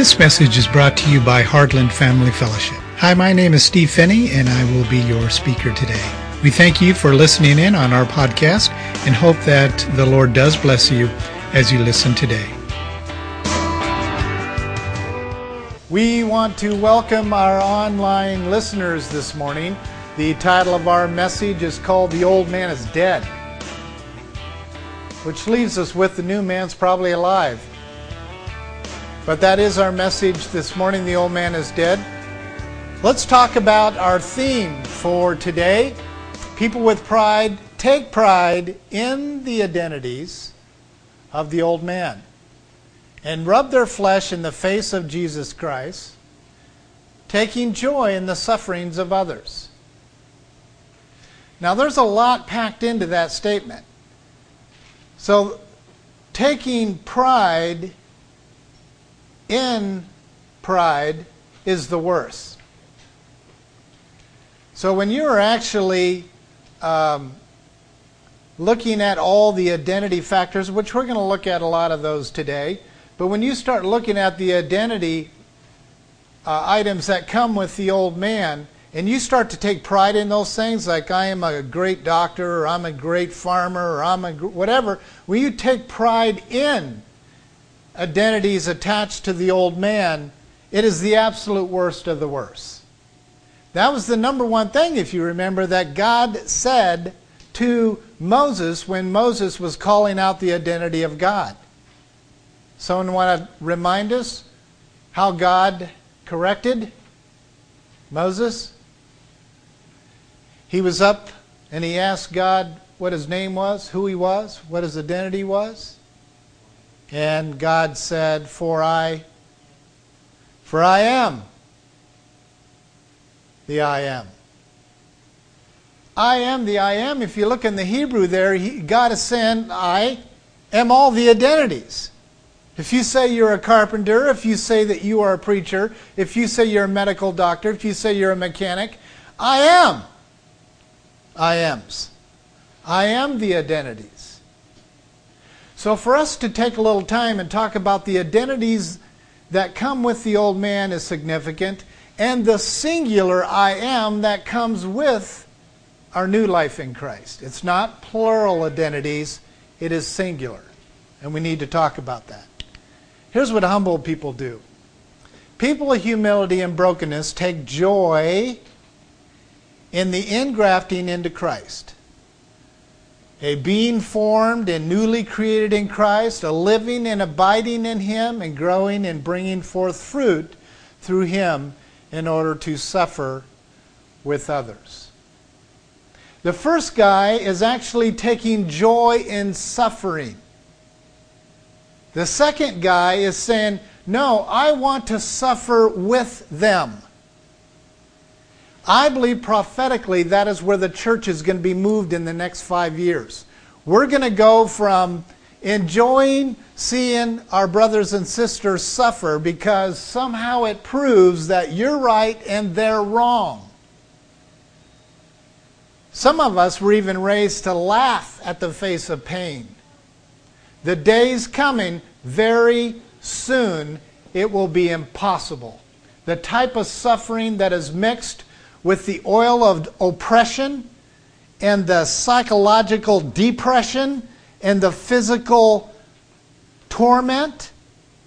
This message is brought to you by Heartland Family Fellowship. Hi, my name is Steve Phinney, and I will be your speaker today. We thank you for listening in on our podcast and hope that the Lord does bless you as you listen today. We want to welcome our online listeners this morning. The title of our message is called The Old Man is Dead, which leaves us with the new man's probably alive. But that is our message this morning. The old man is dead. Let's talk about our theme for today. People with pride take pride in the identities of the old man and rub their flesh in the face of Jesus Christ, taking joy in the sufferings of others. Now, there's a lot packed into that statement. So, taking pride in pride is the worst. So when you are actually um, looking at all the identity factors, which we're going to look at a lot of those today, but when you start looking at the identity uh, items that come with the old man, and you start to take pride in those things, like I am a great doctor, or I'm a great farmer, or I'm a whatever, when you take pride in identities attached to the old man, it is the absolute worst of the worst. That was the number one thing, if you remember, that God said to Moses when Moses was calling out the identity of God. Someone want to remind us how God corrected Moses? He was up and he asked God what his name was, who he was, what his identity was. And God said, For I, for I am the I am. I am the I am. If you look in the Hebrew there, he, God is saying, I am all the identities. If you say you're a carpenter, if you say that you are a preacher, if you say you're a medical doctor, if you say you're a mechanic, I am. I ams. I am the identities. So, for us to take a little time and talk about the identities that come with the old man is significant, and the singular I am that comes with our new life in Christ. It's not plural identities, it is singular. And we need to talk about that. Here's what humble people do people of humility and brokenness take joy in the ingrafting into Christ a being formed and newly created in Christ, a living and abiding in Him, and growing and bringing forth fruit through Him in order to suffer with others. The first guy is actually taking joy in suffering. The second guy is saying, No, I want to suffer with them. I believe prophetically that is where the church is going to be moved in the next five years. We're going to go from enjoying seeing our brothers and sisters suffer because somehow it proves that you're right and they're wrong. Some of us were even raised to laugh at the face of pain. The day's coming very soon, it will be impossible. The type of suffering that is mixed with the oil of oppression and the psychological depression and the physical torment,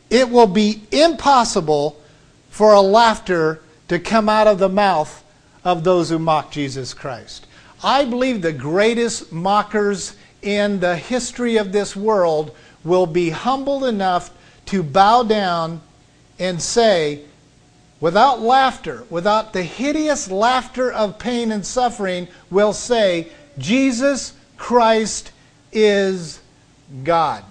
it will be impossible for a laughter to come out of the mouth of those who mock Jesus Christ. I believe the greatest mockers in the history of this world will be humbled enough to bow down and say, without laughter, without the hideous laughter of pain and suffering, will say, Jesus Christ is God.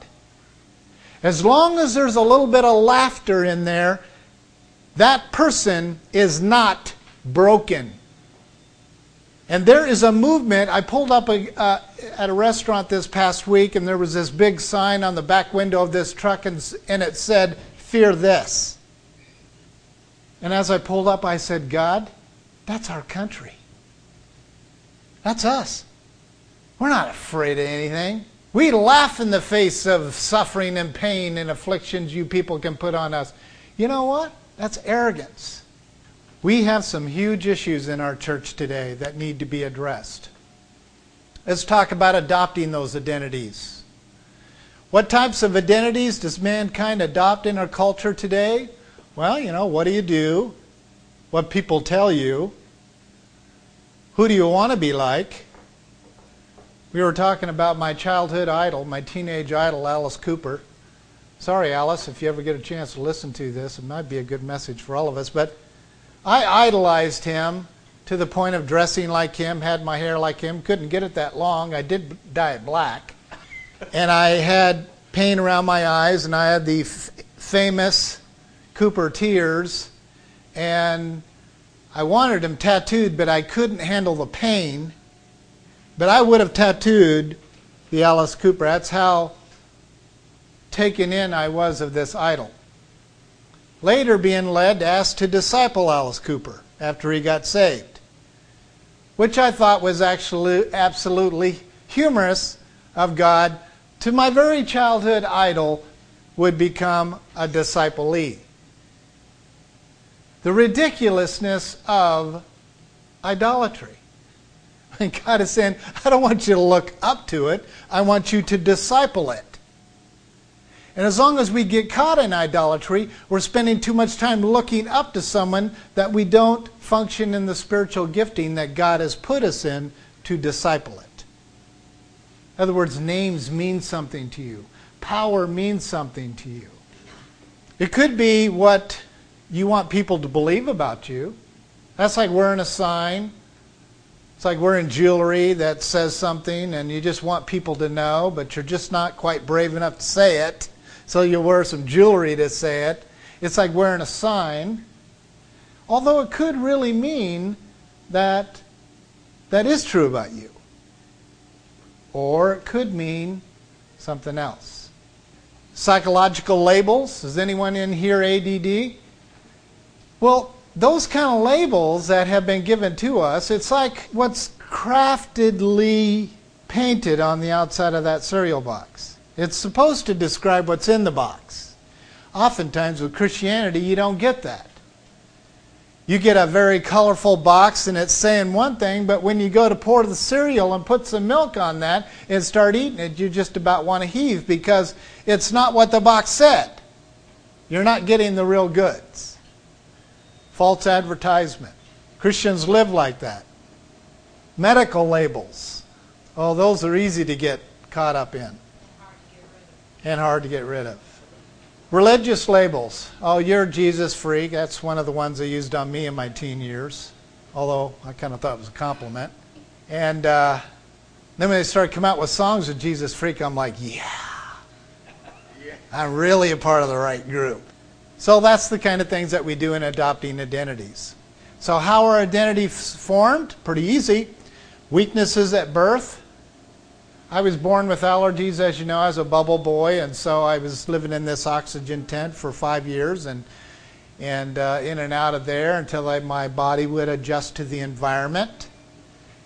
As long as there's a little bit of laughter in there, that person is not broken. And there is a movement. I pulled up a, uh, at a restaurant this past week, and there was this big sign on the back window of this truck, and, and it said, Fear this. And as I pulled up, I said, God, that's our country. That's us. We're not afraid of anything. We laugh in the face of suffering and pain and afflictions you people can put on us. You know what? That's arrogance. We have some huge issues in our church today that need to be addressed. Let's talk about adopting those identities. What types of identities does mankind adopt in our culture today? Well, you know, what do you do? What people tell you? Who do you want to be like? We were talking about my childhood idol, my teenage idol, Alice Cooper. Sorry, Alice, if you ever get a chance to listen to this, it might be a good message for all of us. But I idolized him to the point of dressing like him, had my hair like him, couldn't get it that long. I did dye it black. And I had pain around my eyes, and I had the f- famous Cooper tears. And I wanted him tattooed, but I couldn't handle the pain. But I would have tattooed the Alice Cooper. That's how taken in I was of this idol. Later, being led, asked to disciple Alice Cooper after he got saved, which I thought was actually absolutely humorous of God to my very childhood idol would become a disciplee. The ridiculousness of idolatry. And God is saying, I don't want you to look up to it, I want you to disciple it. And as long as we get caught in idolatry, we're spending too much time looking up to someone that we don't function in the spiritual gifting that God has put us in to disciple it. In other words, names mean something to you, power means something to you. It could be what you want people to believe about you. That's like wearing a sign it's like wearing jewelry that says something and you just want people to know, but you're just not quite brave enough to say it. So you wear some jewelry to say it. It's like wearing a sign. Although it could really mean that that is true about you. Or it could mean something else. Psychological labels. Is anyone in here ADD? Well, those kind of labels that have been given to us, it's like what's craftedly painted on the outside of that cereal box. It's supposed to describe what's in the box. Oftentimes with Christianity, you don't get that. You get a very colorful box and it's saying one thing, but when you go to pour the cereal and put some milk on that and start eating it, you just about want to heave because it's not what the box said. You're not getting the real goods false advertisement. Christians live like that. Medical labels. Oh, those are easy to get caught up in and hard to get rid of. Religious labels. Oh, you're a Jesus freak. That's one of the ones they used on me in my teen years, although I kind of thought it was a compliment. And uh, then when they started coming out with songs of Jesus freak, I'm like, yeah, I'm really a part of the right group. So that's the kind of things that we do in adopting identities. So, how are identities formed? Pretty easy. Weaknesses at birth. I was born with allergies, as you know, as a bubble boy, and so I was living in this oxygen tent for five years and, and uh, in and out of there until I, my body would adjust to the environment.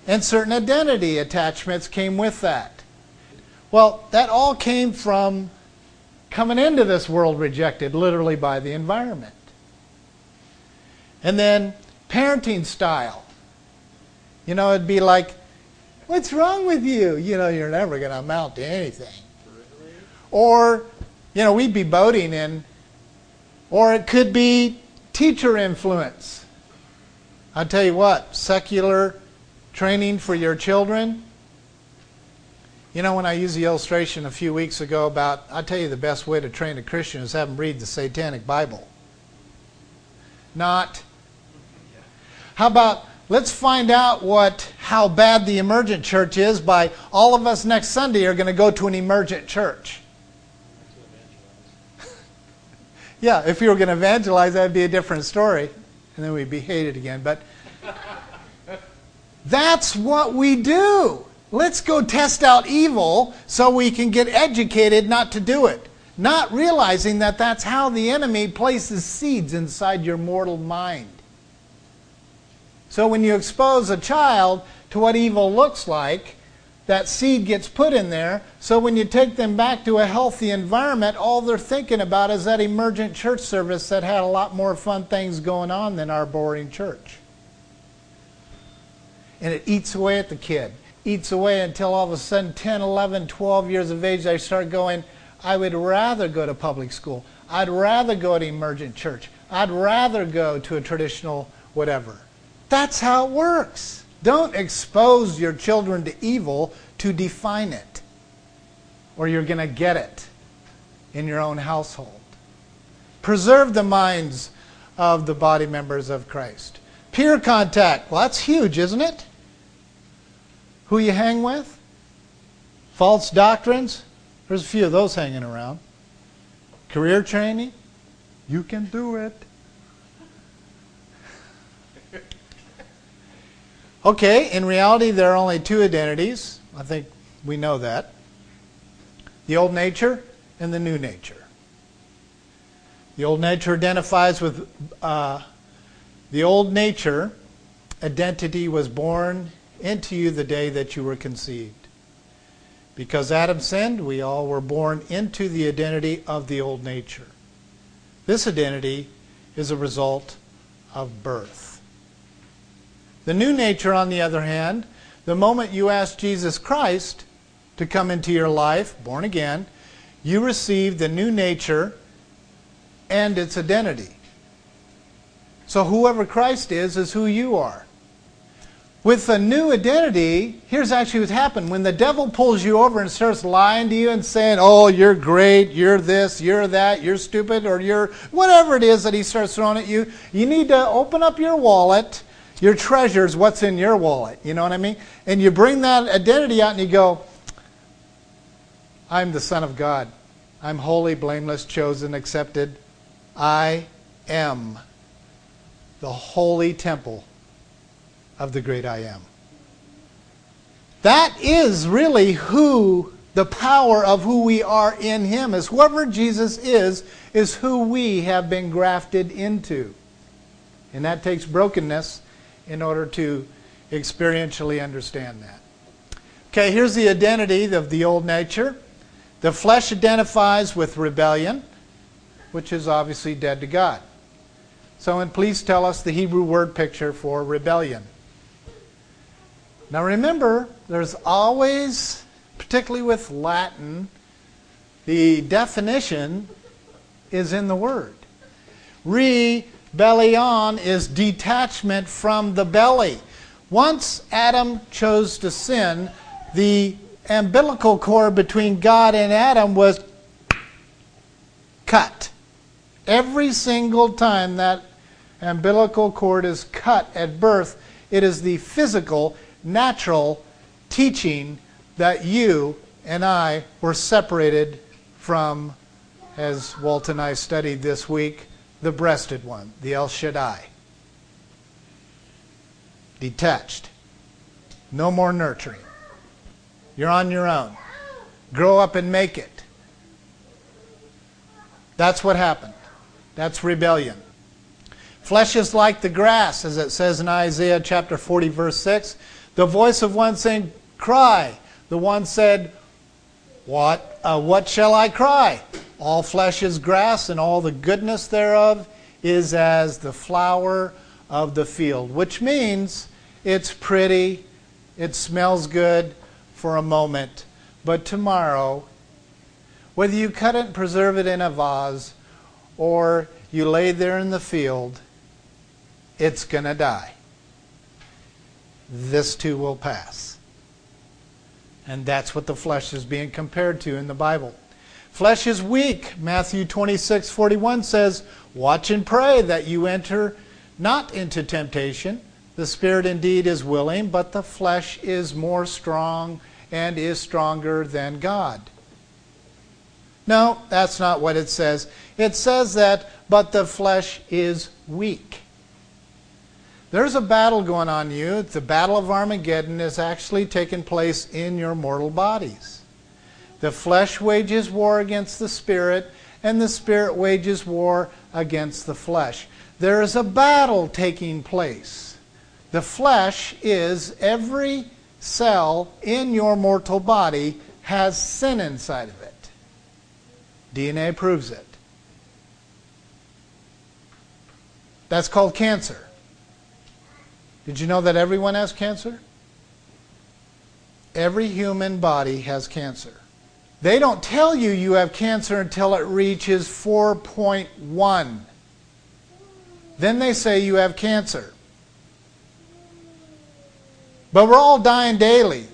And certain identity attachments came with that. Well, that all came from coming into this world rejected literally by the environment. And then parenting style. You know, it'd be like, what's wrong with you? You know, you're never going to amount to anything. Or, you know, we'd be boating in, or it could be teacher influence. I tell you what, secular training for your children you know, when I used the illustration a few weeks ago about, I tell you the best way to train a Christian is have them read the Satanic Bible. Not. How about let's find out what how bad the emergent church is by all of us next Sunday are going to go to an emergent church. yeah, if you were going to evangelize, that'd be a different story, and then we'd be hated again. But that's what we do. Let's go test out evil so we can get educated not to do it. Not realizing that that's how the enemy places seeds inside your mortal mind. So when you expose a child to what evil looks like, that seed gets put in there. So when you take them back to a healthy environment, all they're thinking about is that emergent church service that had a lot more fun things going on than our boring church. And it eats away at the kid, eats away until all of a sudden 10, 11, 12 years of age, they start going, I would rather go to public school. I'd rather go to emergent church. I'd rather go to a traditional whatever. That's how it works. Don't expose your children to evil to define it, or you're going to get it in your own household. Preserve the minds of the body members of Christ. Peer contact. Well, that's huge, isn't it? Who you hang with? False doctrines? There's a few of those hanging around. Career training? You can do it. Okay, in reality, there are only two identities. I think we know that the old nature and the new nature. The old nature identifies with uh, the old nature identity was born into you the day that you were conceived. Because Adam sinned, we all were born into the identity of the old nature. This identity is a result of birth. The new nature, on the other hand, the moment you ask Jesus Christ to come into your life, born again, you receive the new nature and its identity. So whoever Christ is, is who you are. With a new identity, here's actually what happened. When the devil pulls you over and starts lying to you and saying, oh, you're great, you're this, you're that, you're stupid, or you're whatever it is that he starts throwing at you, you need to open up your wallet your treasures, what's in your wallet. You know what I mean? And you bring that identity out and you go, I'm the Son of God. I'm holy, blameless, chosen, accepted. I am the holy temple of the great I am. That is really who the power of who we are in Him is. Whoever Jesus is, is who we have been grafted into. And that takes brokenness in order to experientially understand that. Okay, here's the identity of the old nature. The flesh identifies with rebellion, which is obviously dead to God. So, and please tell us the Hebrew word picture for rebellion. Now remember, there's always, particularly with Latin, the definition is in the word. Rebellion is detachment from the belly. Once Adam chose to sin, the umbilical cord between God and Adam was cut. Every single time that umbilical cord is cut at birth, it is the physical, natural teaching that you and I were separated from, as Walt and I studied this week, the breasted one, the El Shaddai. Detached. No more nurturing. You're on your own. Grow up and make it. That's what happened. That's rebellion. Flesh is like the grass, as it says in Isaiah chapter 40, verse 6. The voice of one saying, Cry. The one said, What? Uh, what shall I cry? All flesh is grass, and all the goodness thereof is as the flower of the field, which means it's pretty, it smells good for a moment, but tomorrow, whether you cut it and preserve it in a vase or you lay there in the field, it's going to die. This too will pass. And that's what the flesh is being compared to in the Bible. Flesh is weak. Matthew 26, 41 says, Watch and pray that you enter not into temptation. The spirit indeed is willing, but the flesh is more strong and is stronger than God. No, that's not what it says. It says that, but the flesh is weak. There's a battle going on you. The battle of Armageddon is actually taking place in your mortal bodies. The flesh wages war against the spirit, and the spirit wages war against the flesh. There is a battle taking place. The flesh is every cell in your mortal body has sin inside of it. DNA proves it. That's called cancer. Did you know that everyone has cancer? Every human body has cancer. They don't tell you you have cancer until it reaches 4.1. Then they say you have cancer. But we're all dying daily.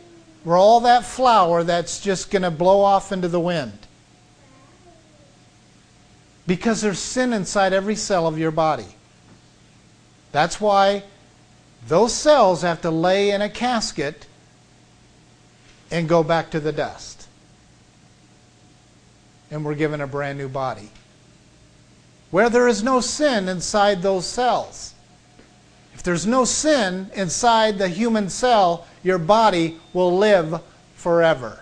We're all that flower that's just going to blow off into the wind. Because there's sin inside every cell of your body. That's why those cells have to lay in a casket and go back to the dust. And we're given a brand new body. Where there is no sin inside those cells. If there's no sin inside the human cell, your body will live forever.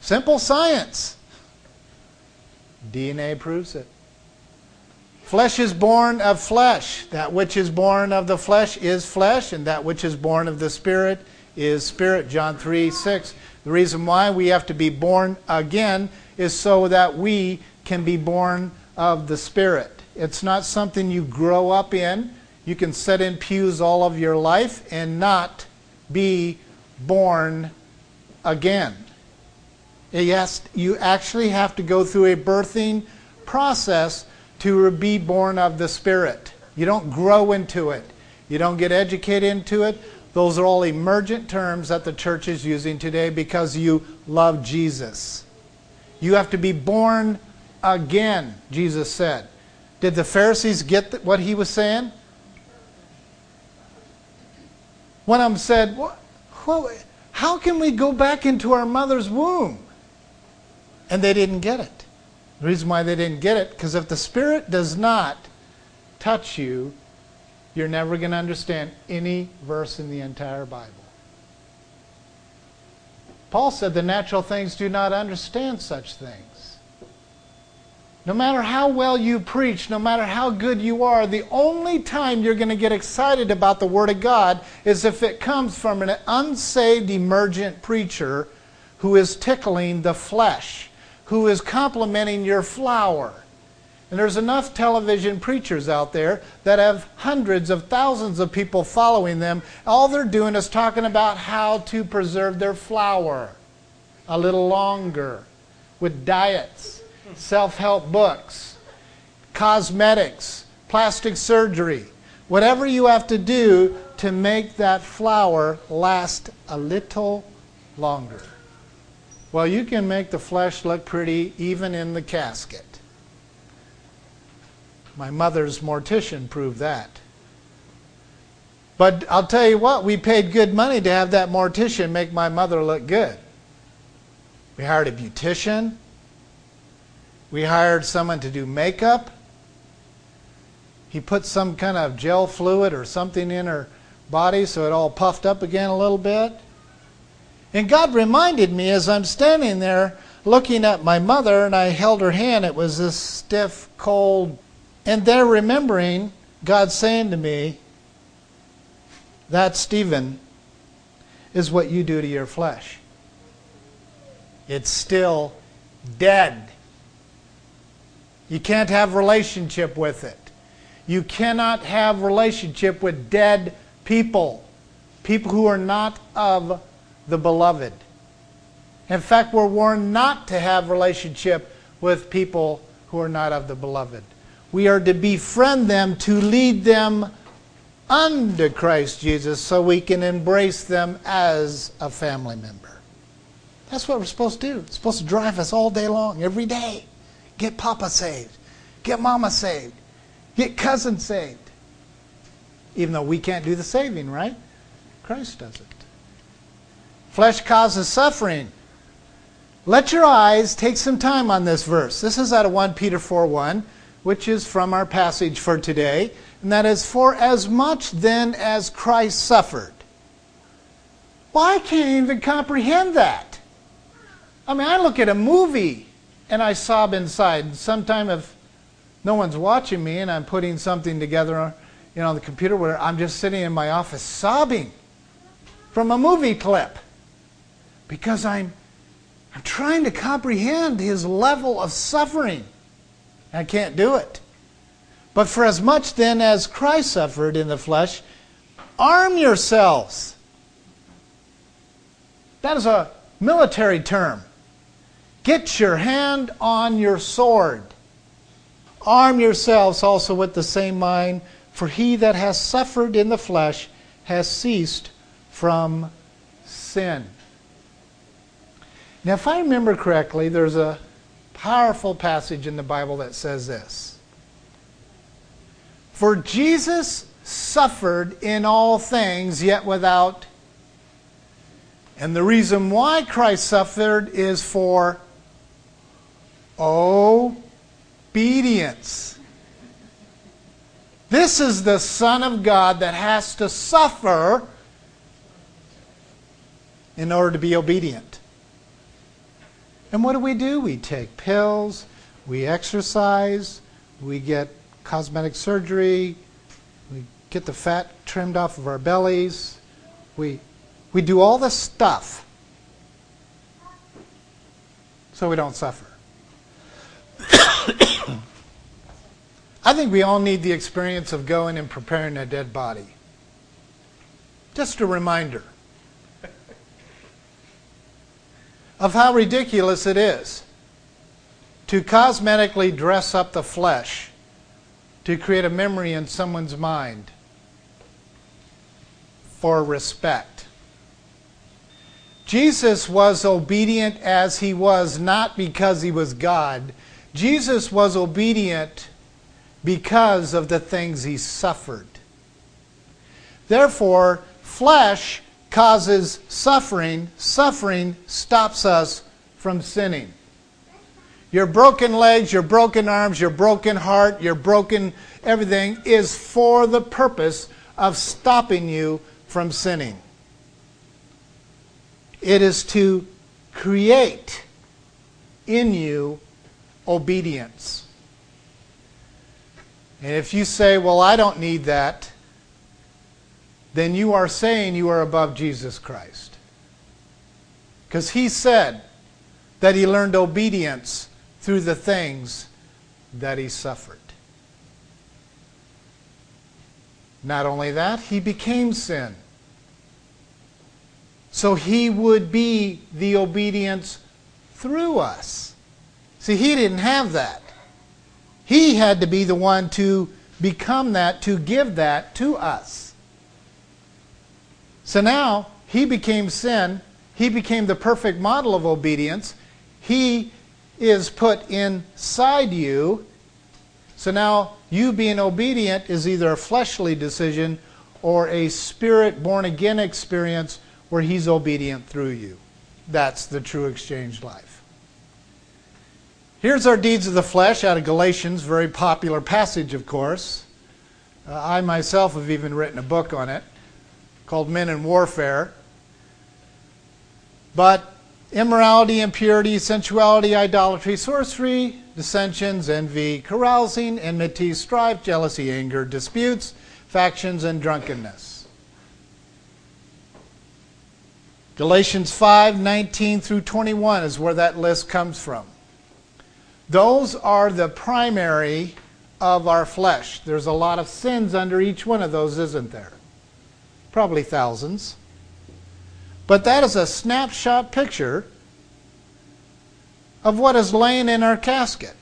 Simple science. DNA proves it. Flesh is born of flesh. That which is born of the flesh is flesh, and that which is born of the Spirit is spirit. John 3 6. The reason why we have to be born again is so that we can be born of the Spirit. It's not something you grow up in. You can sit in pews all of your life and not be born again. Yes, you actually have to go through a birthing process to be born of the Spirit. You don't grow into it, you don't get educated into it. Those are all emergent terms that the church is using today because you love Jesus. You have to be born again, Jesus said. Did the Pharisees get what he was saying? One of them said, How can we go back into our mother's womb? And they didn't get it. The reason why they didn't get it, because if the Spirit does not touch you, you're never going to understand any verse in the entire Bible. Paul said the natural things do not understand such things. No matter how well you preach, no matter how good you are, the only time you're going to get excited about the Word of God is if it comes from an unsaved, emergent preacher who is tickling the flesh who is complimenting your flower. And there's enough television preachers out there that have hundreds of thousands of people following them. All they're doing is talking about how to preserve their flower a little longer with diets, self help books, cosmetics, plastic surgery, whatever you have to do to make that flower last a little longer. Well, you can make the flesh look pretty even in the casket. My mother's mortician proved that. But I'll tell you what, we paid good money to have that mortician make my mother look good. We hired a beautician. We hired someone to do makeup. He put some kind of gel fluid or something in her body so it all puffed up again a little bit. And God reminded me as I'm standing there looking at my mother and I held her hand, it was this stiff, cold, and there remembering God saying to me, That, Stephen, is what you do to your flesh. It's still dead. You can't have relationship with it. You cannot have relationship with dead people, people who are not of the beloved. In fact, we're warned not to have relationship with people who are not of the beloved. We are to befriend them to lead them unto Christ Jesus so we can embrace them as a family member. That's what we're supposed to do. It's supposed to drive us all day long, every day. Get Papa saved. Get Mama saved. Get cousin saved. Even though we can't do the saving, right? Christ does it. Flesh causes suffering. Let your eyes take some time on this verse. This is out of 1 Peter 4 1, which is from our passage for today. And that is, For as much then as Christ suffered. Well, I can't even comprehend that. I mean, I look at a movie and I sob inside. Sometime if no one's watching me and I'm putting something together you know, on the computer where I'm just sitting in my office sobbing from a movie clip because I'm, I'm trying to comprehend his level of suffering. I can't do it. But for as much then as Christ suffered in the flesh, arm yourselves. That is a military term. Get your hand on your sword. Arm yourselves also with the same mind, for he that has suffered in the flesh has ceased from sin. Now, if I remember correctly, there's a powerful passage in the Bible that says this For Jesus suffered in all things, yet without. And the reason why Christ suffered is for obedience. This is the Son of God that has to suffer in order to be obedient. And what do we do? We take pills, we exercise, we get cosmetic surgery, we get the fat trimmed off of our bellies, we, we do all this stuff so we don't suffer. I think we all need the experience of going and preparing a dead body. Just a reminder of how ridiculous it is to cosmetically dress up the flesh to create a memory in someone's mind for respect. Jesus was obedient as he was not because he was God. Jesus was obedient because of the things he suffered. Therefore, flesh causes suffering. Suffering stops us from sinning. Your broken legs, your broken arms, your broken heart, your broken everything is for the purpose of stopping you from sinning. It is to create in you obedience. And if you say, Well, I don't need that, then you are saying you are above Jesus Christ. Because he said that he learned obedience through the things that he suffered. Not only that, he became sin. So he would be the obedience through us. See, he didn't have that. He had to be the one to become that, to give that to us. So now he became sin. He became the perfect model of obedience. He is put inside you. So now you being obedient is either a fleshly decision or a spirit born again experience where he's obedient through you. That's the true exchange life. Here's our deeds of the flesh out of Galatians, very popular passage, of course. Uh, I myself have even written a book on it called Men in Warfare. But immorality, impurity, sensuality, idolatry, sorcery, dissensions, envy, carousing, enmity, strife, jealousy, anger, disputes, factions, and drunkenness. Galatians 5 19 through 21 is where that list comes from. Those are the primary of our flesh. There's a lot of sins under each one of those, isn't there? Probably thousands. But that is a snapshot picture of what is laying in our casket.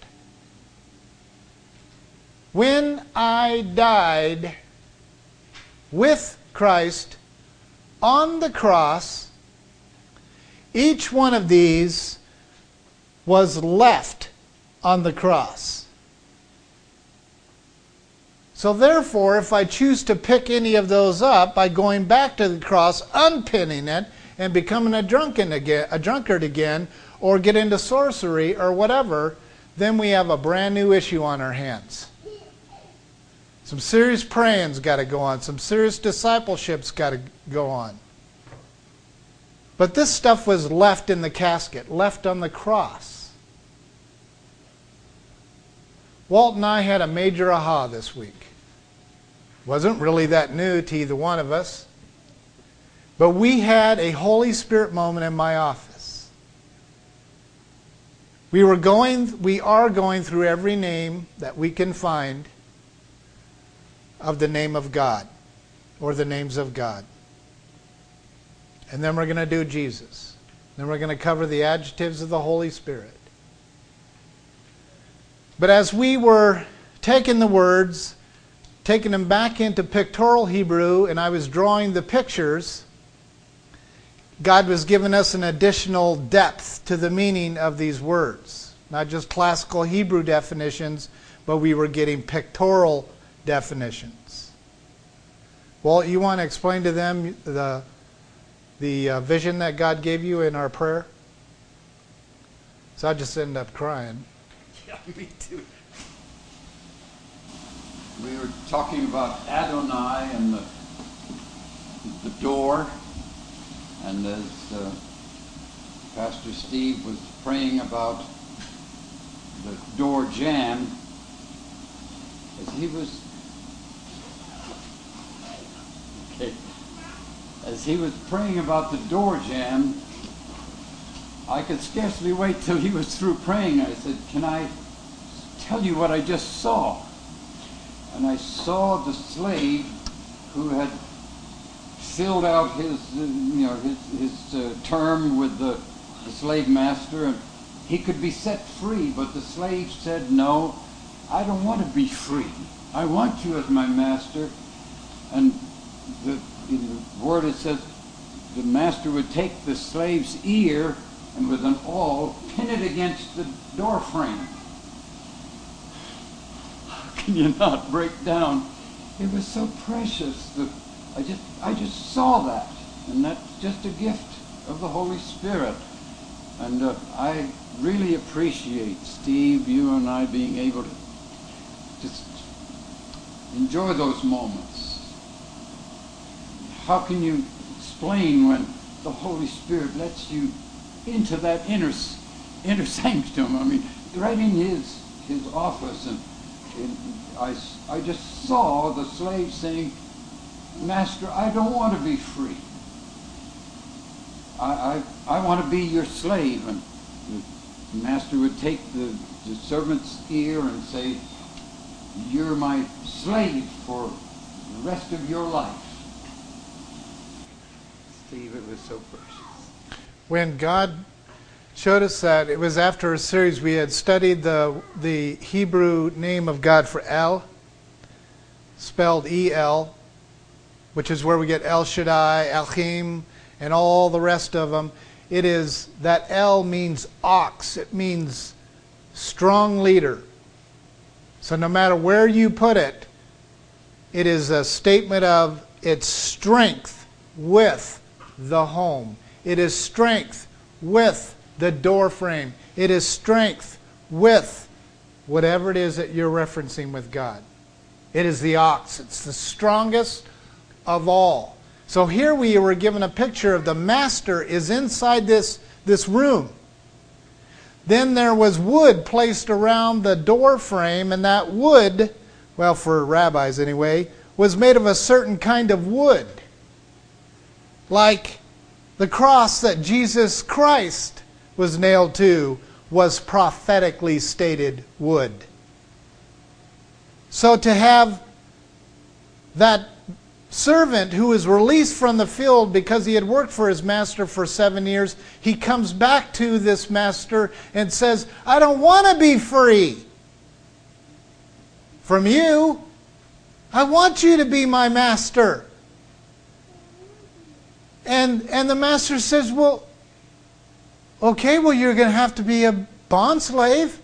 When I died with Christ on the cross, each one of these was left on the cross. So therefore, if I choose to pick any of those up by going back to the cross, unpinning it, and becoming a drunken again, a drunkard again, or get into sorcery or whatever, then we have a brand new issue on our hands. Some serious praying's got to go on. Some serious discipleship's got to go on. But this stuff was left in the casket, left on the cross. Walt and I had a major aha this week wasn't really that new to either one of us. But we had a Holy Spirit moment in my office. We were going we are going through every name that we can find of the name of God or the names of God. And then we're going to do Jesus. Then we're going to cover the adjectives of the Holy Spirit. But as we were taking the words, taking them back into pictorial Hebrew, and I was drawing the pictures, God was giving us an additional depth to the meaning of these words. Not just classical Hebrew definitions, but we were getting pictorial definitions. Well, you want to explain to them the, the uh, vision that God gave you in our prayer? So I just end up crying. Yeah, me too. We were talking about Adonai and the, the door, and as uh, Pastor Steve was praying about the door jamb, as he was okay, as he was praying about the door jamb, I could scarcely wait till he was through praying. I said, Can I tell you what I just saw? And I saw the slave who had filled out his, uh, you know, his, his uh, term with the, the slave master, and he could be set free. But the slave said, No, I don't want to be free. I want you as my master. And the, in the word it says, the master would take the slave's ear and with an awl pin it against the door frame. Can you not break down? It was so precious. The, I just I just saw that, and that's just a gift of the Holy Spirit. And uh, I really appreciate Steve, you and I being able to just enjoy those moments. How can you explain when the Holy Spirit lets you into that inner inner sanctum. I mean, right in his his office, and, and I I just saw the slave saying, "Master, I don't want to be free. I I, I want to be your slave." And the master would take the, the servant's ear and say, "You're my slave for the rest of your life." Steve, it was so precious when God showed us that, it was after a series we had studied the, the Hebrew name of God for El, spelled E L, which is where we get El Shaddai, Elohim, and all the rest of them. It is that El means ox, it means strong leader. So no matter where you put it, it is a statement of its strength with the home. It is strength with the door frame. It is strength with whatever it is that you're referencing with God. It is the ox. It's the strongest of all. So here we were given a picture of the master is inside this, this room. Then there was wood placed around the door frame, and that wood, well, for rabbis anyway, was made of a certain kind of wood. Like the cross that Jesus Christ was nailed to was prophetically stated would. So to have that servant who is released from the field because he had worked for his master for seven years, he comes back to this master and says, I don't want to be free from you. I want you to be my master. And, and the master says, Well, okay, well, you're going to have to be a bond slave,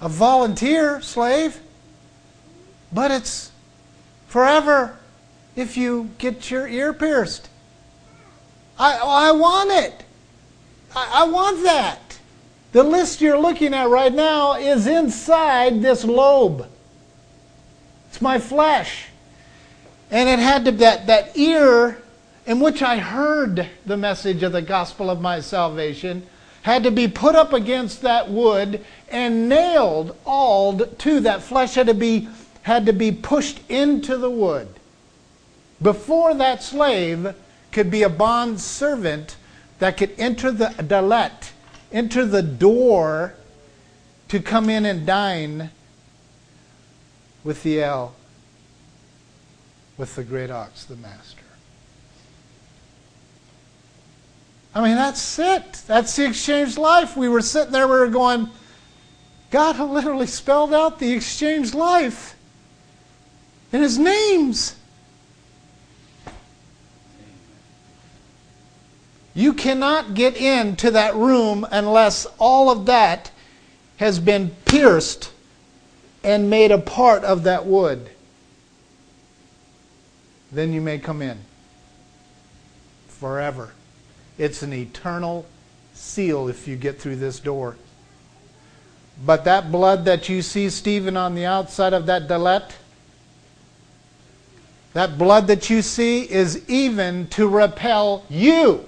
a volunteer slave, but it's forever if you get your ear pierced. I, I want it. I, I want that. The list you're looking at right now is inside this lobe. It's my flesh. And it had to that, that ear in which I heard the message of the gospel of my salvation had to be put up against that wood and nailed all to that flesh had to be had to be pushed into the wood before that slave could be a bond servant that could enter the dalet, enter the door to come in and dine with the El, with the great ox, the master. I mean, that's it. That's the exchange life. We were sitting there, we were going, God literally spelled out the exchange life in his names. You cannot get into that room unless all of that has been pierced and made a part of that wood. Then you may come in forever. It's an eternal seal if you get through this door. But that blood that you see, Stephen, on the outside of that dalet, that blood that you see is even to repel you.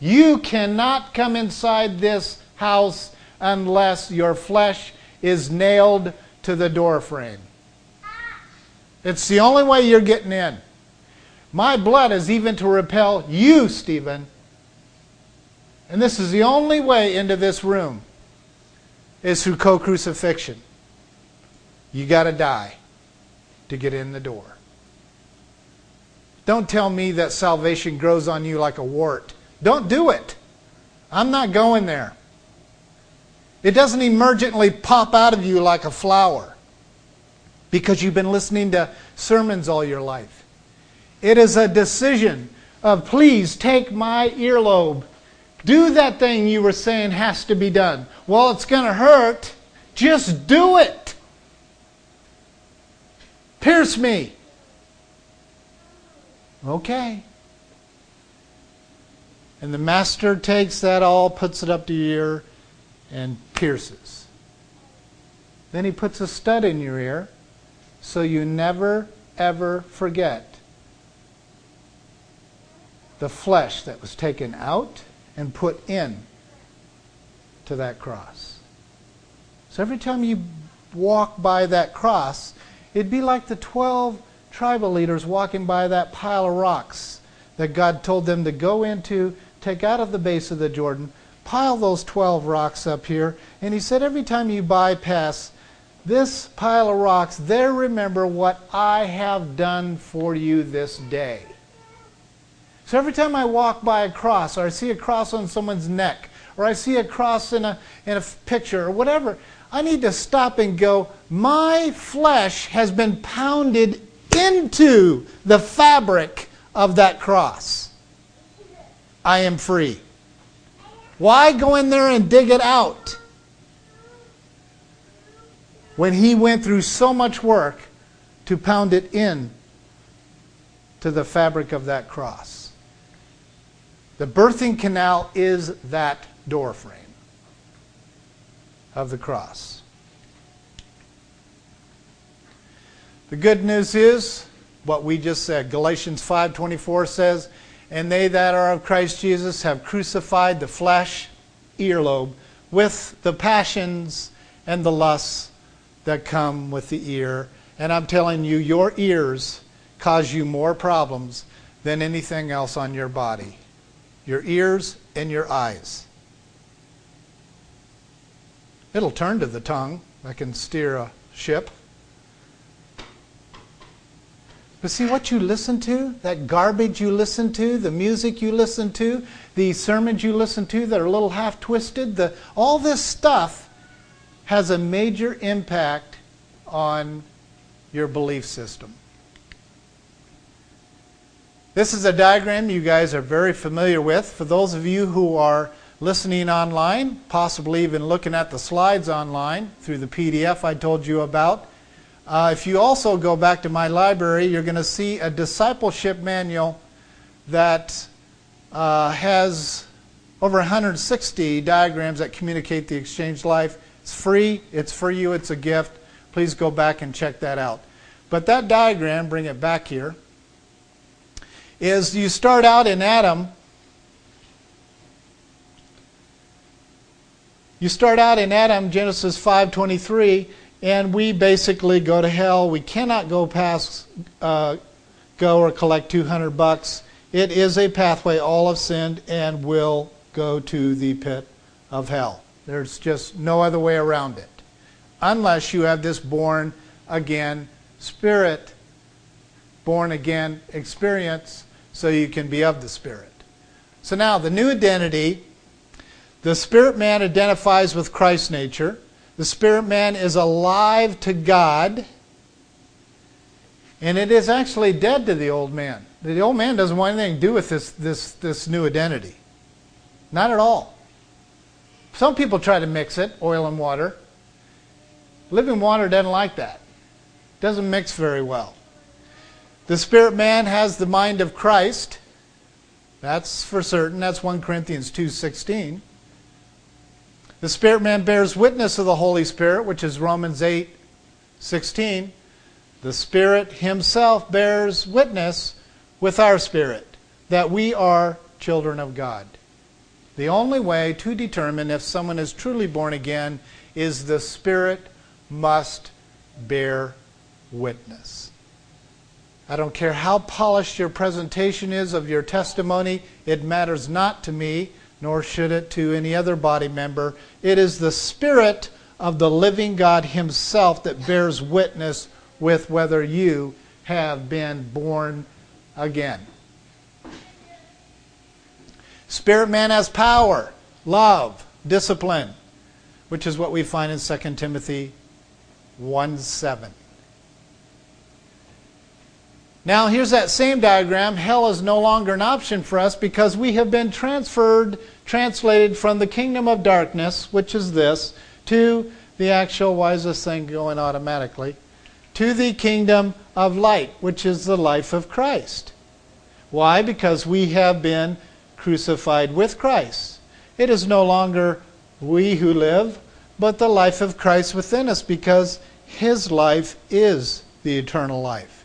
You cannot come inside this house unless your flesh is nailed to the door frame. It's the only way you're getting in. My blood is even to repel you, Stephen. And this is the only way into this room is through co-crucifixion. You got to die to get in the door. Don't tell me that salvation grows on you like a wart. Don't do it. I'm not going there. It doesn't emergently pop out of you like a flower because you've been listening to sermons all your life. It is a decision of please take my earlobe. Do that thing you were saying has to be done. Well, it's going to hurt. Just do it. Pierce me. Okay. And the master takes that all, puts it up to your ear, and pierces. Then he puts a stud in your ear so you never, ever forget the flesh that was taken out and put in to that cross. So every time you walk by that cross, it'd be like the 12 tribal leaders walking by that pile of rocks that God told them to go into, take out of the base of the Jordan, pile those 12 rocks up here. And he said, every time you bypass this pile of rocks, there remember what I have done for you this day. So every time I walk by a cross, or I see a cross on someone's neck, or I see a cross in a, in a picture, or whatever, I need to stop and go, my flesh has been pounded into the fabric of that cross. I am free. Why go in there and dig it out? When he went through so much work to pound it in to the fabric of that cross. The birthing canal is that doorframe of the cross. The good news is what we just said. Galatians 5:24 says, "And they that are of Christ Jesus have crucified the flesh, earlobe, with the passions and the lusts that come with the ear." And I'm telling you, your ears cause you more problems than anything else on your body your ears, and your eyes. It'll turn to the tongue I can steer a ship. But see what you listen to, that garbage you listen to, the music you listen to, the sermons you listen to that are a little half twisted, all this stuff has a major impact on your belief system. This is a diagram you guys are very familiar with. For those of you who are listening online, possibly even looking at the slides online through the PDF I told you about, uh, if you also go back to my library, you're going to see a discipleship manual that uh, has over 160 diagrams that communicate the exchange life. It's free, it's for you, it's a gift. Please go back and check that out. But that diagram, bring it back here is you start out in Adam. You start out in Adam, Genesis 5:23, and we basically go to hell. We cannot go past uh, go or collect 200 bucks. It is a pathway. All have sinned and will go to the pit of hell. There's just no other way around it. Unless you have this born again spirit, born again experience, so you can be of the Spirit. So now, the new identity the spirit man identifies with Christ's nature. The spirit man is alive to God. And it is actually dead to the old man. The old man doesn't want anything to do with this, this, this new identity. Not at all. Some people try to mix it, oil and water. Living water doesn't like that. Doesn't mix very well. The spirit man has the mind of Christ. That's for certain. That's 1 Corinthians 2:16. The spirit man bears witness of the Holy Spirit, which is Romans 8:16. The Spirit himself bears witness with our spirit that we are children of God. The only way to determine if someone is truly born again is the Spirit must bear witness. I don't care how polished your presentation is of your testimony, it matters not to me, nor should it to any other body member. It is the Spirit of the living God Himself that bears witness with whether you have been born again. Spirit man has power, love, discipline, which is what we find in 2 Timothy 1 7. Now, here's that same diagram. Hell is no longer an option for us because we have been transferred, translated from the kingdom of darkness, which is this, to the actual, why is this thing going automatically? To the kingdom of light, which is the life of Christ. Why? Because we have been crucified with Christ. It is no longer we who live, but the life of Christ within us, because his life is the eternal life.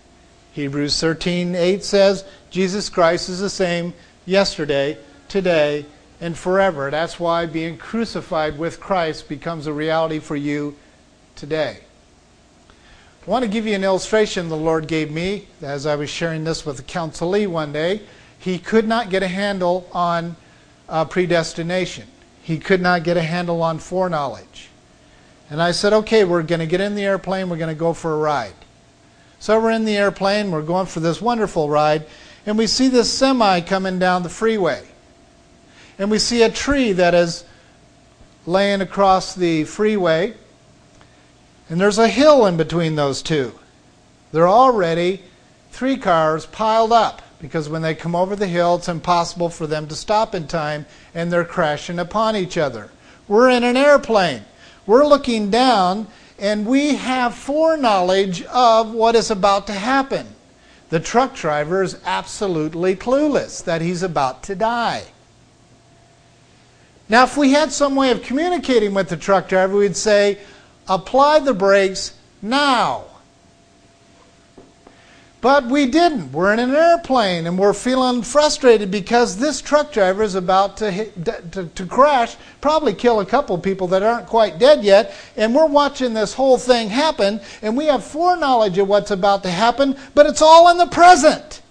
Hebrews 13:8 says Jesus Christ is the same yesterday, today, and forever. That's why being crucified with Christ becomes a reality for you today. I want to give you an illustration the Lord gave me as I was sharing this with a counselee one day. He could not get a handle on uh, predestination. He could not get a handle on foreknowledge. And I said, okay, we're going to get in the airplane, we're going to go for a ride. So we're in the airplane, we're going for this wonderful ride, and we see this semi coming down the freeway. And we see a tree that is laying across the freeway, and there's a hill in between those two. There are already three cars piled up because when they come over the hill, it's impossible for them to stop in time and they're crashing upon each other. We're in an airplane. We're looking down and we have foreknowledge of what is about to happen. The truck driver is absolutely clueless that he's about to die. Now, if we had some way of communicating with the truck driver, we'd say, apply the brakes now. But we didn't. We're in an airplane and we're feeling frustrated because this truck driver is about to, hit, to, to, crash, probably kill a couple people that aren't quite dead yet. And we're watching this whole thing happen and we have foreknowledge of what's about to happen, but it's all in the present.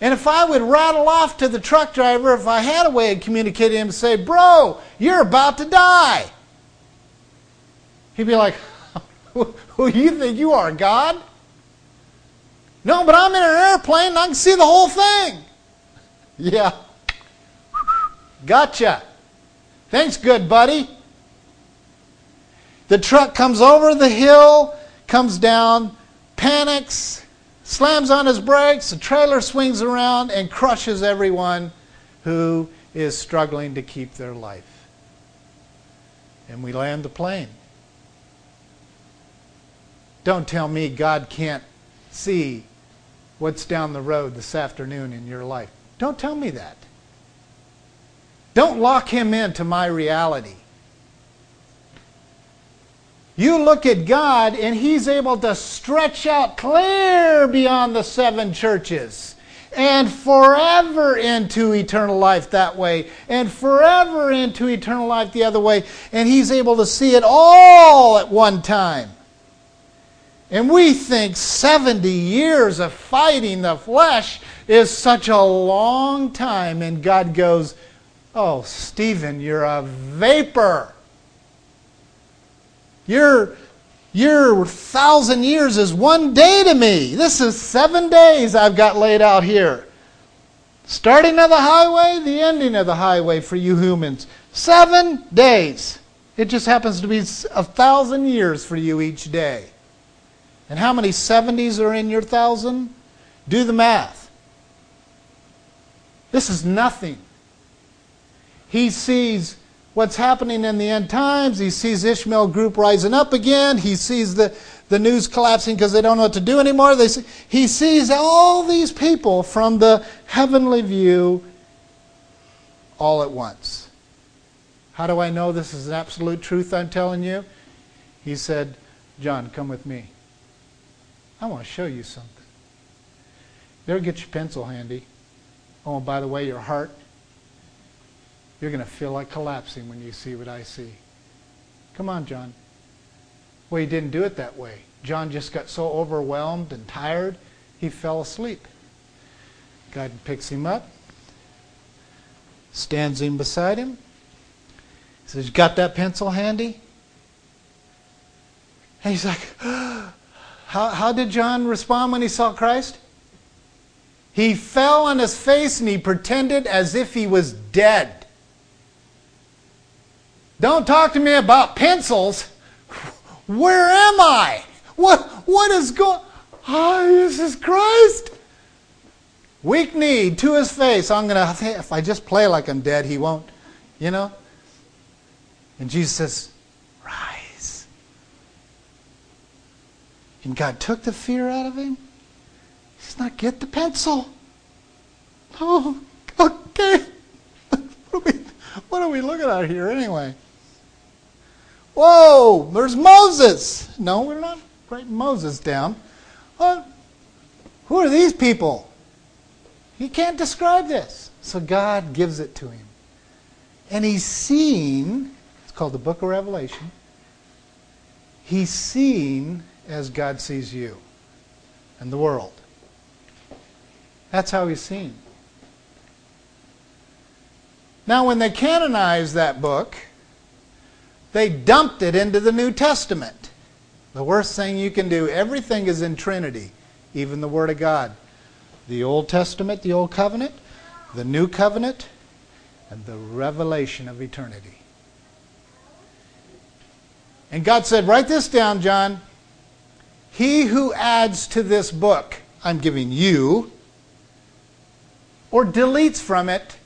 And if I would rattle off to the truck driver, if I had a way of communicating to him and say, Bro, you're about to die, he'd be like, Who do you think you are, God? No, but I'm in an airplane and I can see the whole thing. Yeah. Gotcha. Thanks, good buddy. The truck comes over the hill, comes down, panics, slams on his brakes, the trailer swings around and crushes everyone who is struggling to keep their life. And we land the plane. Don't tell me God can't see what's down the road this afternoon in your life. Don't tell me that. Don't lock him into my reality. You look at God, and He's able to stretch out clear beyond the seven churches and forever into eternal life that way, and forever into eternal life the other way, and He's able to see it all at one time. And we think 70 years of fighting the flesh is such a long time. And God goes, Oh, Stephen, you're a vapor. Your, your thousand years is one day to me. This is seven days I've got laid out here. Starting of the highway, the ending of the highway for you humans. Seven days. It just happens to be a thousand years for you each day. And how many 70s are in your thousand? Do the math. This is nothing. He sees what's happening in the end times. He sees Ishmael group rising up again. He sees the, the news collapsing because they don't know what to do anymore. They see, he sees all these people from the heavenly view all at once. How do I know this is an absolute truth I'm telling you? He said, John, come with me. I want to show you something. There, get your pencil handy. Oh, by the way, your heart. You're going to feel like collapsing when you see what I see. Come on, John. Well, he didn't do it that way. John just got so overwhelmed and tired, he fell asleep. God picks him up, stands him beside him, says, You got that pencil handy? And he's like, how, how did John respond when he saw Christ? He fell on his face and he pretended as if he was dead. Don't talk to me about pencils. Where am I? What, what is going Oh, ah, this is Christ. Weak knee to his face. I'm going to, if I just play like I'm dead, he won't, you know? And Jesus says, And God took the fear out of him. He says, Now get the pencil. Oh, okay. What are we, what are we looking at here anyway? Whoa, there's Moses. No, we're not writing Moses down. Who are these people? He can't describe this. So God gives it to him. And he's seen, it's called the book of Revelation. He's seen as God sees you and the world. That's how he's seen. Now, when they canonized that book, they dumped it into the New Testament. The worst thing you can do, everything is in Trinity, even the Word of God. The Old Testament, the Old Covenant, the New Covenant, and the revelation of eternity. And God said, Write this down, John. He who adds to this book, I'm giving you, or deletes from it,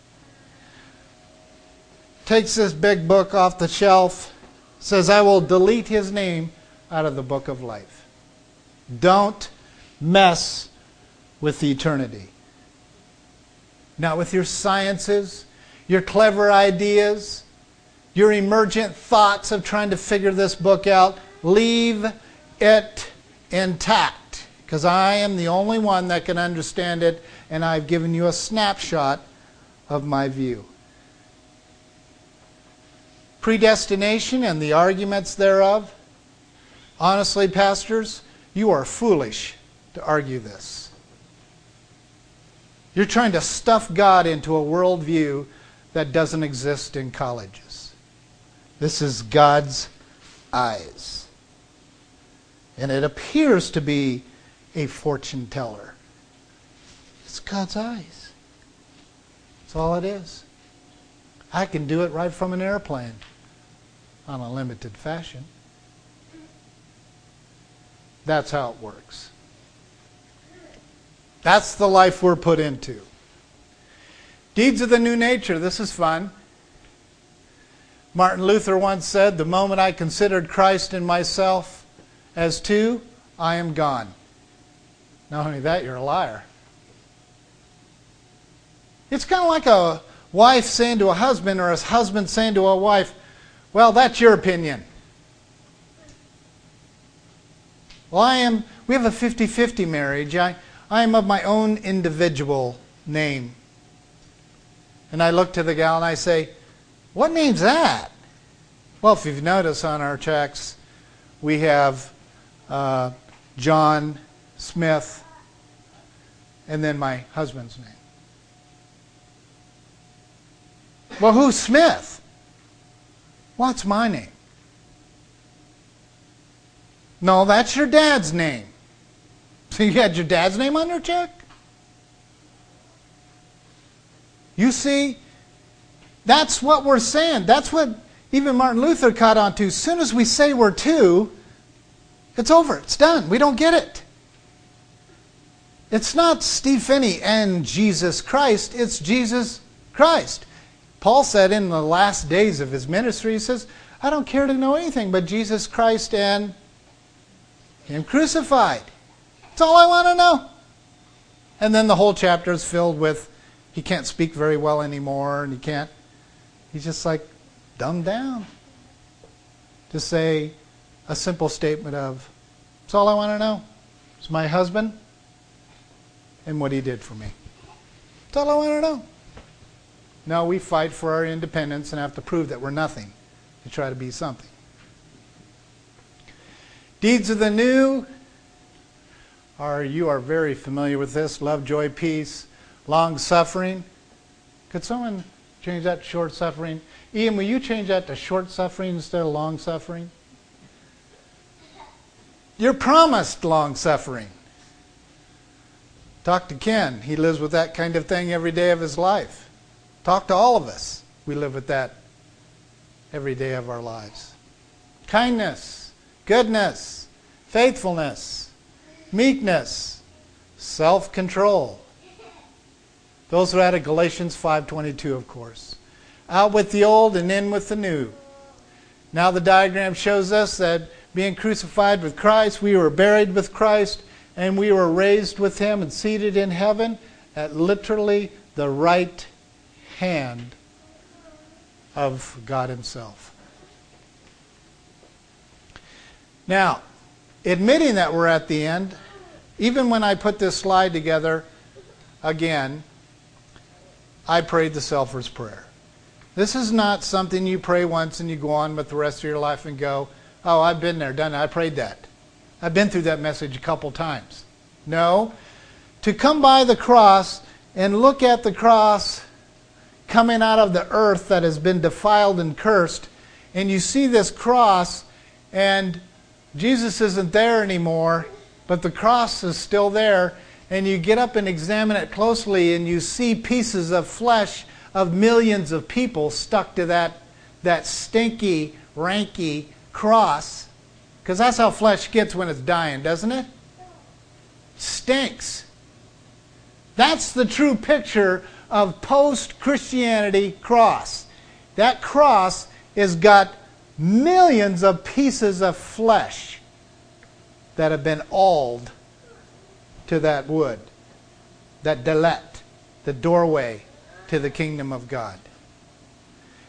takes this big book off the shelf, says, I will delete his name out of the book of life. Don't mess with eternity. Not with your sciences, your clever ideas, your emergent thoughts of trying to figure this book out. Leave it intact because I am the only one that can understand it, and I've given you a snapshot of my view predestination and the arguments thereof? Honestly, pastors, you are foolish to argue this. You're trying to stuff God into a worldview that doesn't exist in colleges. This is God's eyes. And it appears to be a fortune teller. It's God's eyes. That's all it is. I can do it right from an airplane on a limited fashion. That's how it works. That's the life we're put into. Deeds of the new nature. This is fun. Martin Luther once said, The moment I considered Christ in myself as two, I am gone. Not only that, you're a liar. It's kind of like a wife saying to a husband or a husband saying to a wife, well, that's your opinion. Well, I am, we have a 50 50 marriage. I, I am of my own individual name. And I look to the gal and I say, What name's that? Well, if you've noticed on our checks, we have uh, John Smith, and then my husband's name. Well, who's Smith? What's my name? No, that's your dad's name. So you had your dad's name on your check? You see, that's what we're saying. That's what even Martin Luther caught on to. As soon as we say we're two, it's over. It's done. We don't get it. It's not Steve Phinney and Jesus Christ, it's Jesus Christ. Paul said in the last days of his ministry, he says, I don't care to know anything but Jesus Christ and Him crucified. That's all I want to know. And then the whole chapter is filled with he can't speak very well anymore and he can't, he's just like dumbed down to say a simple statement of, that's all I want to know. It's my husband and what he did for me. That's all I want to know. No, we fight for our independence and have to prove that we're nothing to try to be something. Deeds of the new are you are very familiar with this love, joy, peace, long suffering. Could someone change that to short suffering? Ian, will you change that to short suffering instead of long suffering? You're promised long suffering. Talk to Ken. He lives with that kind of thing every day of his life. Talk to all of us. We live with that every day of our lives. Kindness, goodness, faithfulness, meekness, self-control. Those are out of Galatians 5:22, of course. Out with the old and in with the new. Now the diagram shows us that being crucified with Christ, we were buried with Christ, and we were raised with him and seated in heaven at literally the right hand of God himself. Now, admitting that we're at the end, even when I put this slide together again, I prayed the Selfer's Prayer. This is not something you pray once and you go on with the rest of your life and go, oh, I've been there, done it, I prayed that. I've been through that message a couple times. No. To come by the cross and look at the cross coming out of the earth that has been defiled and cursed, and you see this cross, and Jesus isn't there anymore, but the cross is still there, and you get up and examine it closely, and you see pieces of flesh of millions of people stuck to that, that stinky, ranky cross. Because that's how flesh gets when it's dying, doesn't it? Stinks. That's the true picture of post Christianity cross. That cross has got millions of pieces of flesh that have been auled to that wood, that delet, the doorway to the kingdom of God.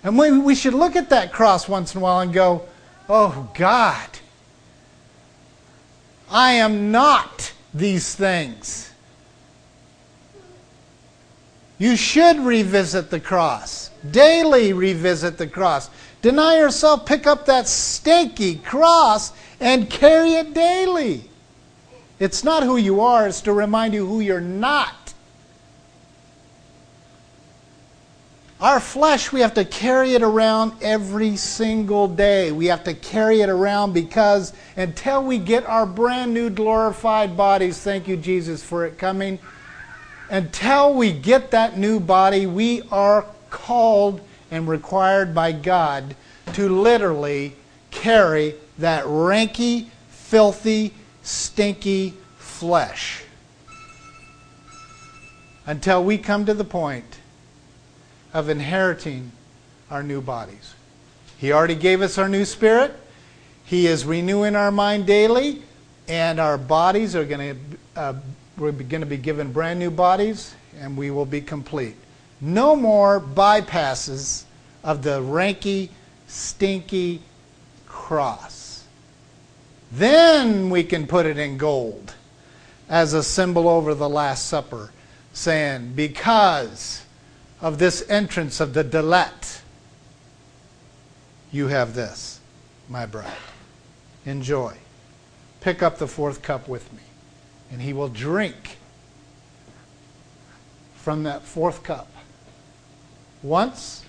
And we, we should look at that cross once in a while and go, oh God, I am not these things. You should revisit the cross. Daily revisit the cross. Deny yourself, pick up that stinky cross and carry it daily. It's not who you are, it's to remind you who you're not. Our flesh, we have to carry it around every single day. We have to carry it around because until we get our brand new glorified bodies, thank you, Jesus, for it coming. Until we get that new body, we are called and required by God to literally carry that ranky, filthy, stinky flesh until we come to the point of inheriting our new bodies. He already gave us our new spirit. He is renewing our mind daily, and our bodies are going to uh, we're going to be given brand new bodies, and we will be complete. No more bypasses of the ranky, stinky cross. Then we can put it in gold as a symbol over the Last Supper, saying, Because of this entrance of the delet, you have this, my bride. Enjoy. pick up the fourth cup with me. And he will drink from that fourth cup once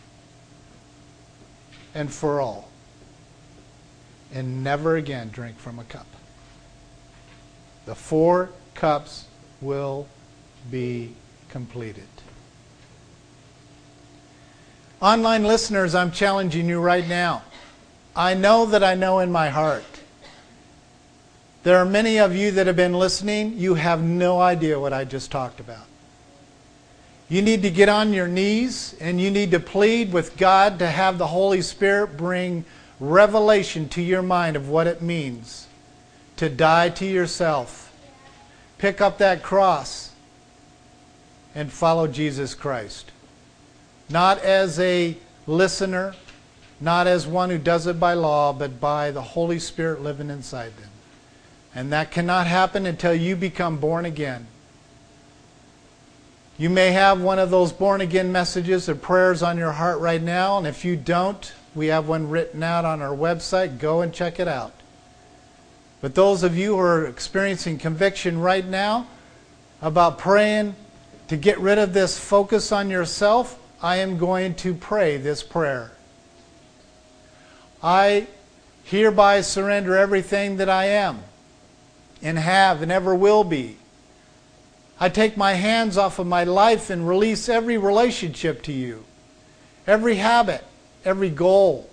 and for all. And never again drink from a cup. The four cups will be completed. Online listeners, I'm challenging you right now. I know that I know in my heart. There are many of you that have been listening. You have no idea what I just talked about. You need to get on your knees and you need to plead with God to have the Holy Spirit bring revelation to your mind of what it means to die to yourself. Pick up that cross and follow Jesus Christ. Not as a listener, not as one who does it by law, but by the Holy Spirit living inside them. And that cannot happen until you become born again. You may have one of those born again messages or prayers on your heart right now, and if you don't, we have one written out on our website. Go and check it out. But those of you who are experiencing conviction right now about praying to get rid of this focus on yourself, I am going to pray this prayer. I hereby surrender everything that I am and have and ever will be. I take my hands off of my life and release every relationship to you, every habit, every goal,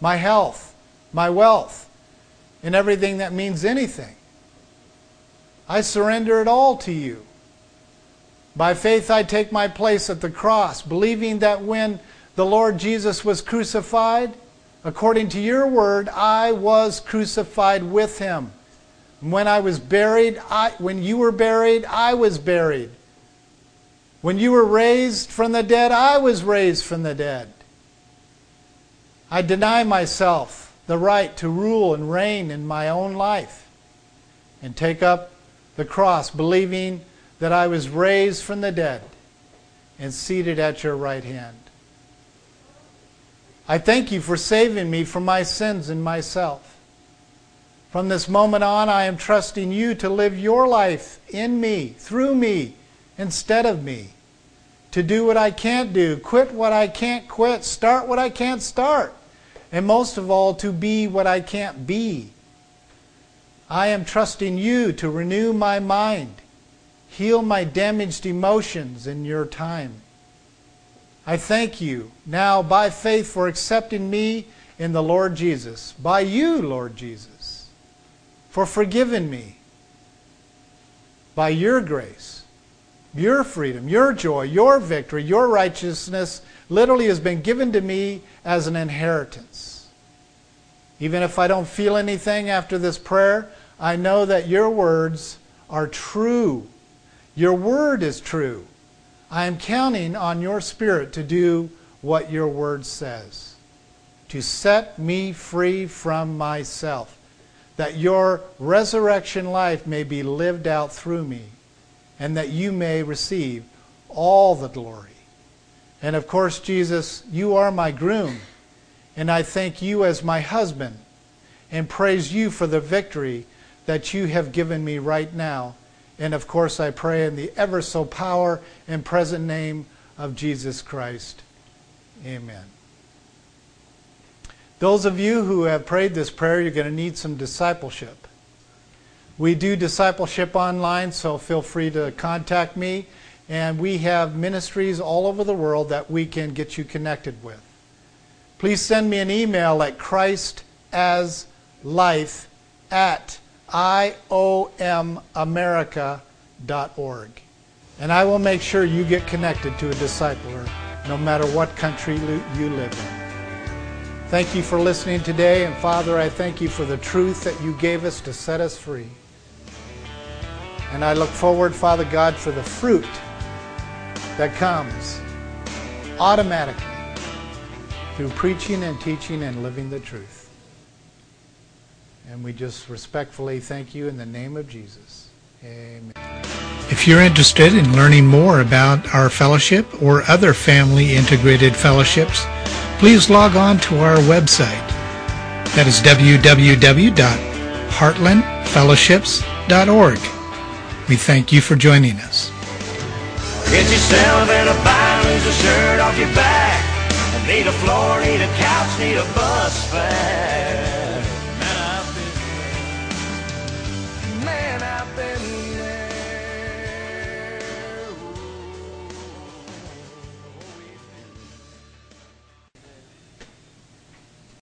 my health, my wealth, and everything that means anything. I surrender it all to you. By faith, I take my place at the cross, believing that when the Lord Jesus was crucified, according to your word, I was crucified with him. When I was buried, I, when you were buried, I was buried. When you were raised from the dead, I was raised from the dead. I deny myself the right to rule and reign in my own life and take up the cross, believing that I was raised from the dead and seated at your right hand. I thank you for saving me from my sins and myself. From this moment on, I am trusting you to live your life in me, through me, instead of me. To do what I can't do, quit what I can't quit, start what I can't start, and most of all, to be what I can't be. I am trusting you to renew my mind Heal my damaged emotions in your time. I thank you now by faith for accepting me in the Lord Jesus, by you, Lord Jesus, for forgiving me, by your grace, your freedom, your joy, your victory, your righteousness literally has been given to me as an inheritance. Even if I don't feel anything after this prayer, I know that your words are true your word is true. I am counting on your spirit to do what your word says, to set me free from myself, that your resurrection life may be lived out through me, and that you may receive all the glory. And of course, Jesus, you are my groom, and I thank you as my husband, and praise you for the victory that you have given me right now and of course, I pray in the ever so power and present name of Jesus Christ. Amen. Those of you who have prayed this prayer, you're going to need some discipleship. We do discipleship online, so feel free to contact me. And we have ministries all over the world that we can get you connected with. Please send me an email at christaslife at iomamerica.org. And I will make sure you get connected to a discipler no matter what country you live in. Thank you for listening today, and Father, I thank you for the truth that you gave us to set us free. And I look forward, Father God, for the fruit that comes automatically through preaching and teaching and living the truth. And we just respectfully thank you in the name of Jesus. Amen. If you're interested in learning more about our fellowship or other family integrated fellowships, please log on to our website. That is www.christaslife.org. heartlandfellowships.org. We thank you for joining us. Get yourself in a bind, lose a shirt off your back. Need a floor, need a couch, need a bus fare.